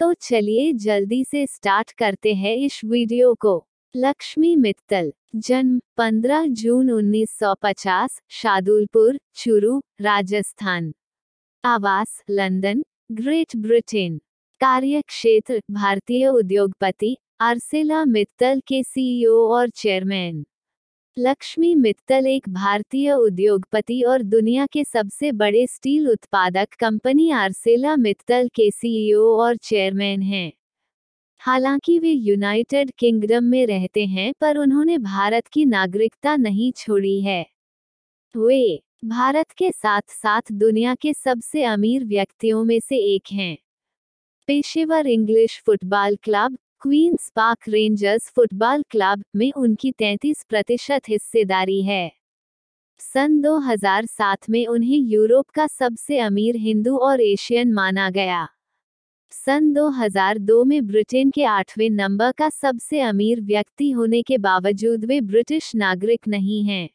तो चलिए जल्दी से स्टार्ट करते हैं इस वीडियो को। लक्ष्मी मित्तल, जन्म 15 जून 1950 शादुलपुर, चुरू, राजस्थान। आवास, लंदन, ग्रेट ब्रिटेन। कार्य क्षेत्र भारतीय उद्योगपति आर्सेला मित्तल के सीईओ और चेयरमैन लक्ष्मी मित्तल एक भारतीय उद्योगपति और दुनिया के सबसे बड़े स्टील उत्पादक कंपनी आर्सेला मित्तल के सीईओ और चेयरमैन हैं। हालाँकि वे यूनाइटेड किंगडम में रहते हैं, पर उन्होंने भारत की नागरिकता नहीं छोड़ी है। वे भारत के साथ साथ दुनिया के सबसे अमीर व्यक्तियों में से एक हैं। पेशेवर English football club Queens Park Rangers football club में उनकी 33 प्रतिशत हिस्सेदारी है। सन 2007 में उन्हें यूरोप का सबसे अमीर हिंदू और एशियन माना गया। सन 2002 में ब्रिटेन के आठवें नंबर का सबसे अमीर व्यक्ति होने के बावजूद वे ब्रिटिश नागरिक नहीं हैं।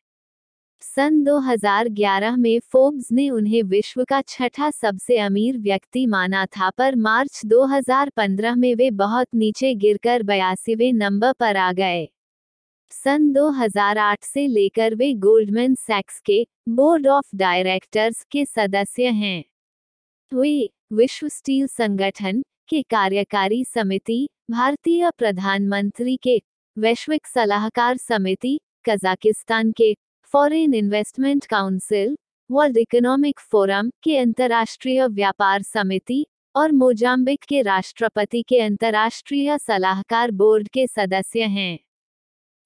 सन 2011 में फोर्ब्स ने उन्हें विश्व का छठा सबसे अमीर व्यक्ति माना था, पर मार्च 2015 में वे बहुत नीचे गिरकर बयासीवें नंबर पर आ गए। सन 2008 से लेकर वे गोल्डमैन सैक्स के बोर्ड ऑफ़ डायरेक्टर्स के सदस्य हैं। वे विश्व स्टील संगठन के कार्यकारी समिति, भारतीय प्रधानमंत्री के वैश्विक सलाहकार समिति, कजाकिस्तान के foreign investment council world economic forum के अंतर्राष्ट्रीय व्यापार समिति और मोजाम्बिक के राष्ट्रपति के अंतर्राष्ट्रीय सलाहकार बोर्ड के सदस्य हैं।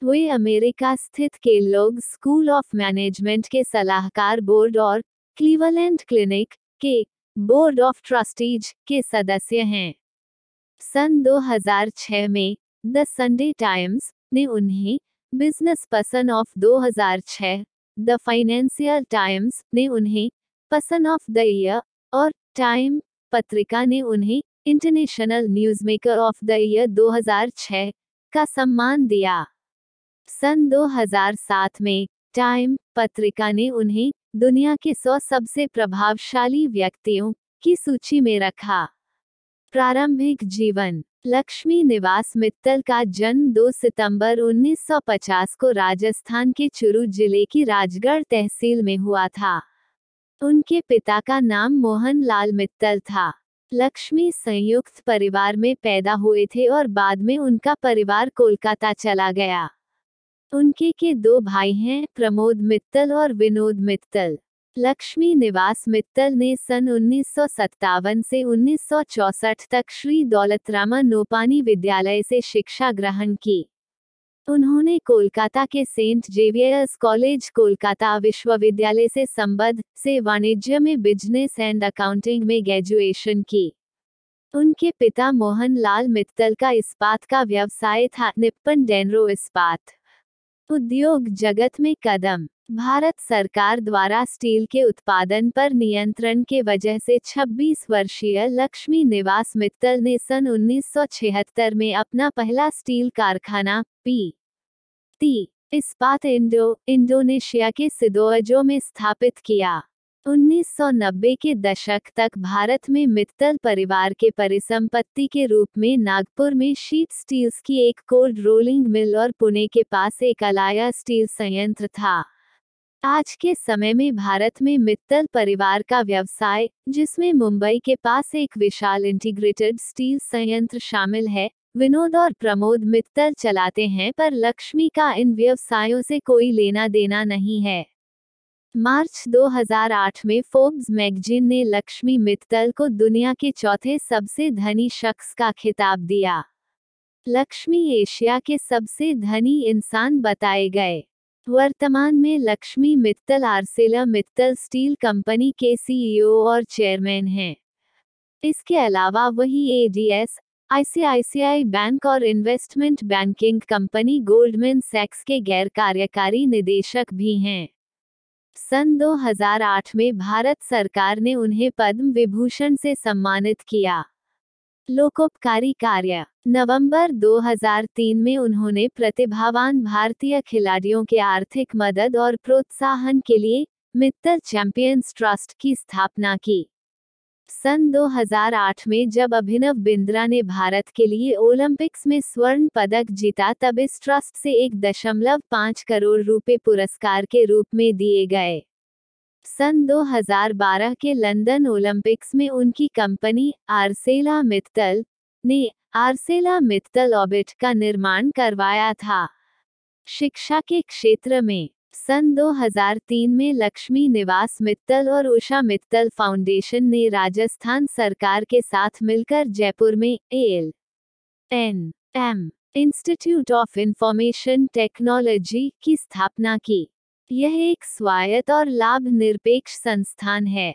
वे अमेरिका स्थित के लोग स्कूल ऑफ़ मैनेजमेंट के सलाहकार बोर्ड और क्लीवलैंड क्लिनिक के बोर्ड ऑफ़ ट्रस्टीज के सदस्य हैं। सन 2006 में द संडे टाइम्स ने उन्हें business person of 2006 the financial times ने उन्हें, पर्सन ऑफ़ द ईयर, और टाइम पत्रिका ने उन्हें, international newsmaker of the year 2006 का सम्मान दिया। सन 2007 में, टाइम पत्रिका ने उन्हें, दुनिया के सौ सबसे प्रभावशाली व्यक्तियों की सूची में रखा। प्रारंभिक जीवन लक्ष्मी निवास मित्तल का जन्म 2 सितंबर 1950 को राजस्थान के चुरू ज़िले की राजगढ़ तहसील में हुआ था। उनके पिता का नाम मोहन लाल मित्तल था। लक्ष्मी संयुक्त परिवार में पैदा हुए थे और बाद में उनका परिवार कोलकाता चला गया। उनके के दो भाई हैं, प्रमोद मित्तल और विनोद मित्तल। लक्ष्मी निवास मित्तल ने सन उन्नीस सौ सत्तावन से 1964 तक श्री दौलतरामा नोपानी विद्यालय से शिक्षा ग्रहण की। उन्होंने कोलकाता के सेंट जेवियर्स कॉलेज, कोलकाता विश्वविद्यालय से संबद्ध, से वाणिज्य में बिज़नेस एंड अकाउंटिंग में ग्रेजुएशन की। उनके पिता मोहन लाल मित्तल का इस्पात का व्यवसाय था, निप्पन डेनरो इस्पात। उद्योग जगत में कदम। भारत सरकार द्वारा स्टील के उत्पादन पर नियंत्रण के वजह से 26 वर्षीय लक्ष्मी निवास मित्तल ने सन 1976 में अपना पहला स्टील कारखाना, P. T. Ispat Indo, Indonesia के सिदोअजो में स्थापित किया। 1990 के दशक तक भारत में मित्तल परिवार के परिसंपत्ति के रूप में नागपुर में शीट स्टील्स की एक कोल्ड रोलिंग मिल और पुणे के पास एक अलाया स्टील संयंत्र था। आज के समय में भारत में मित्तल परिवार का व्यवसाय, जिसमें मुंबई के पास एक विशाल इंटीग्रेटेड स्टील संयंत्र शामिल है, विनोद और प्रमोद मित्तल चलाते हैं पर लक्ष्मी का इन व्यवसायों से कोई लेना देना नहीं है। मार्च 2008 में फोर्ब्स मैगजीन ने लक्ष्मी मित्तल को दुनिया के चौथे सबसे धनी शख्स का खिताब दिया। लक्ष्मी एशिया के सबसे धनी इंसान बताए गए। वर्तमान में Lakshmi Mittal Arcelor Mittal steel company के सीईओ और चेयरमैन हैं। इसके अलावा वही एडीएस आईसीआईसीआई बैंक और इन्वेस्टमेंट बैंकिंग कंपनी गोल्डमैन सैक्स के गैर कार्यकारी निदेशक भी हैं। सन 2008 में भारत सरकार ने उन्हें पद्म विभूषण से सम्मानित किया। लोकोपकारी कार्य। नवंबर 2003 में उन्होंने प्रतिभावान भारतीय खिलाड़ियों के आर्थिक मदद और प्रोत्साहन के लिए मित्तल चैंपियंस ट्रस्ट की स्थापना की। सन 2008 में जब अभिनव बिंद्रा ने भारत के लिए ओलंपिक्स में स्वर्ण पदक जीता, तब इस ट्रस्ट से एक दशमलव पाँच करोड़ रुपए पुरस्कार के रूप में दिए गए। सन 2012 के लंदन ओलंपिक्स में उनकी कंपनी आरसेला मित्तल ने आरसेला मित्तल ऑबिट का निर्माण करवाया था। शिक्षा के क्षेत्र में सन 2003 में लक्ष्मी निवास मित्तल और उषा मित्तल फाउंडेशन ने राजस्थान सरकार के साथ मिलकर जयपुर में L N M institute of information technology की स्थापना की। यह एक स्वायत्त और लाभ निरपेक्ष संस्थान है।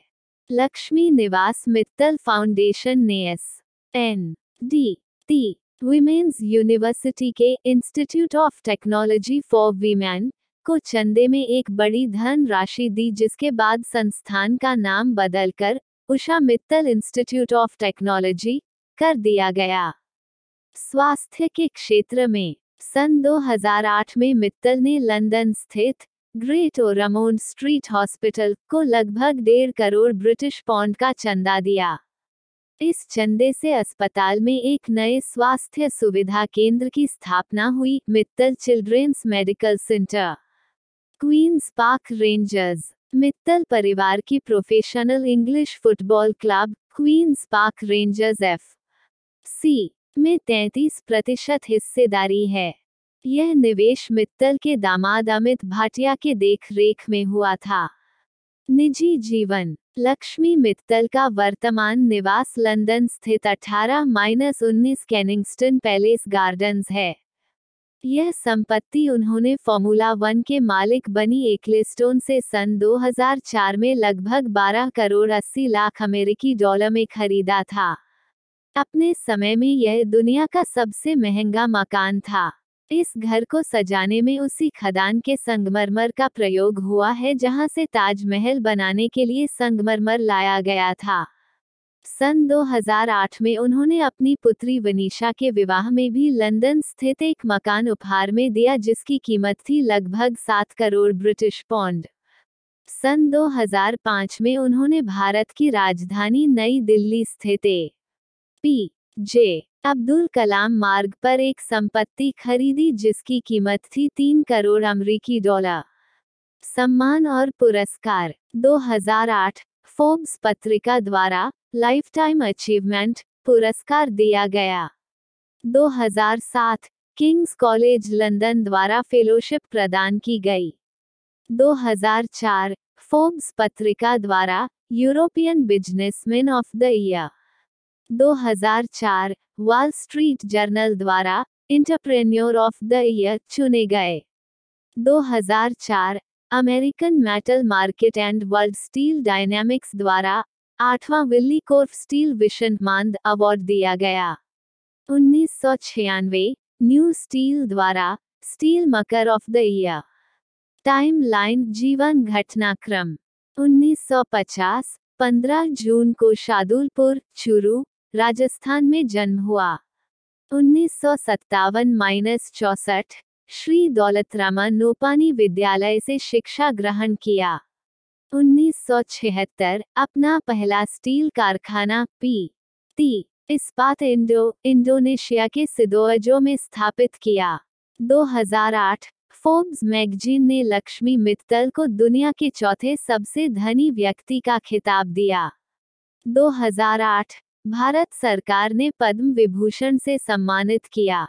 लक्ष्मी निवास मित्तल फाउंडेशन ने S N D T women's university के institute of technology for women को चंदे में एक बड़ी धन राशि दी, जिसके बाद संस्थान का नाम बदलकर Usha Mittal institute of technology कर दिया गया। स्वास्थ्य के क्षेत्र में, सन 2008 में मित्तल ने लंदन स्थित ग्रेट ओरामोन स्ट्रीट हॉस्पिटल को लगभग डेढ़ करोड़ ब्रिटिश पौंड का चंदा दिया। इस चंदे से अस्पताल में एक नए स्वास्थ्य सुविधा केंद्र की स्थापना हुई, Mittal children's medical centre. Queens Park Rangers Mittal परिवार की professional English football club Queens Park Rangers F C में 33 प्रतिशत हिस्सेदारी है। यह निवेश मित्तल के दामाद अमित भाटिया के देख रेख में हुआ था। निजी जीवन, लक्ष्मी मित्तल का वर्तमान निवास लंदन स्थित 18 माइनस उन्नीस कैनिंगस्टन पैलेस गार्डन्स है। यह संपत्ति उन्होंने फॉर्मूला वन के मालिक बनी एकलिस्टोन से सन 2004 में लगभग 12 करोड़ 80 लाख अमेरिकी डॉलर में खरीदा था। अपने समय में यह दुनिया का सबसे महँगा मकान था। इस घर को सजाने में उसी खदान के संगमरमर का प्रयोग हुआ है जहाँ से ताजमहल बनाने के लिए संगमरमर लाया गया था। सन 2008 में उन्होंने अपनी पुत्री वनीशा के विवाह में भी लंदन स्थित एक मकान उपहार में दिया, जिसकी कीमत थी लगभग सात करोड़ ब्रिटिश पौंड। सन 2005 में उन्होंने भारत की राजधानी नई दिल्ली स्थित ए पी जे अब्दुल कलाम मार्ग पर एक संपत्ति खरीदी, जिसकी कीमत थी तीन करोड़ अमरीकी डॉलर। सम्मान और पुरस्कार। 2008 फोर्ब्स पत्रिका द्वारा लाइफ टाइम अचीवमेंट पुरस्कार दिया गया। 2007 किंग्स कॉलेज लंदन द्वारा फेलोशिप प्रदान की गई। 2004 फोर्ब्स पत्रिका द्वारा European businessman of the year 2004 Wall Street Journal द्वारा इंटरप्रेन्योर ऑफ़ द ईयर चुने गए। 2004 American Metal Market and World Steel Dynamics द्वारा आठवां विल्ली कोर्फ स्टील विशन मांद अवार्ड दिया गया। उन्नीस सौ छियानवे, न्यू स्टील द्वारा steel maker of the year. Time line जीवन घटनाक्रम। 1950 15 जून को शादुलपुर, चुरू, राजस्थान में जन्म हुआ। उन्नीस सौ सत्तावन माइनस चौसठ श्री दौलतरामा नोपानी विद्यालय से शिक्षा ग्रहण किया। उन्नीस सौ छिहत्तर, अपना पहला स्टील कारखाना पी, ती, इस्पात इंडो, इंडोनेशिया के सिदोअजो में स्थापित किया। 2008 फोर्ब्स मैगजीन ने लक्ष्मी मित्तल को दुनिया के चौथे सबसे धनी व्यक्ति का खिताब दिया। 2008 भारत सरकार ने पद्म विभूषण से सम्मानित किया।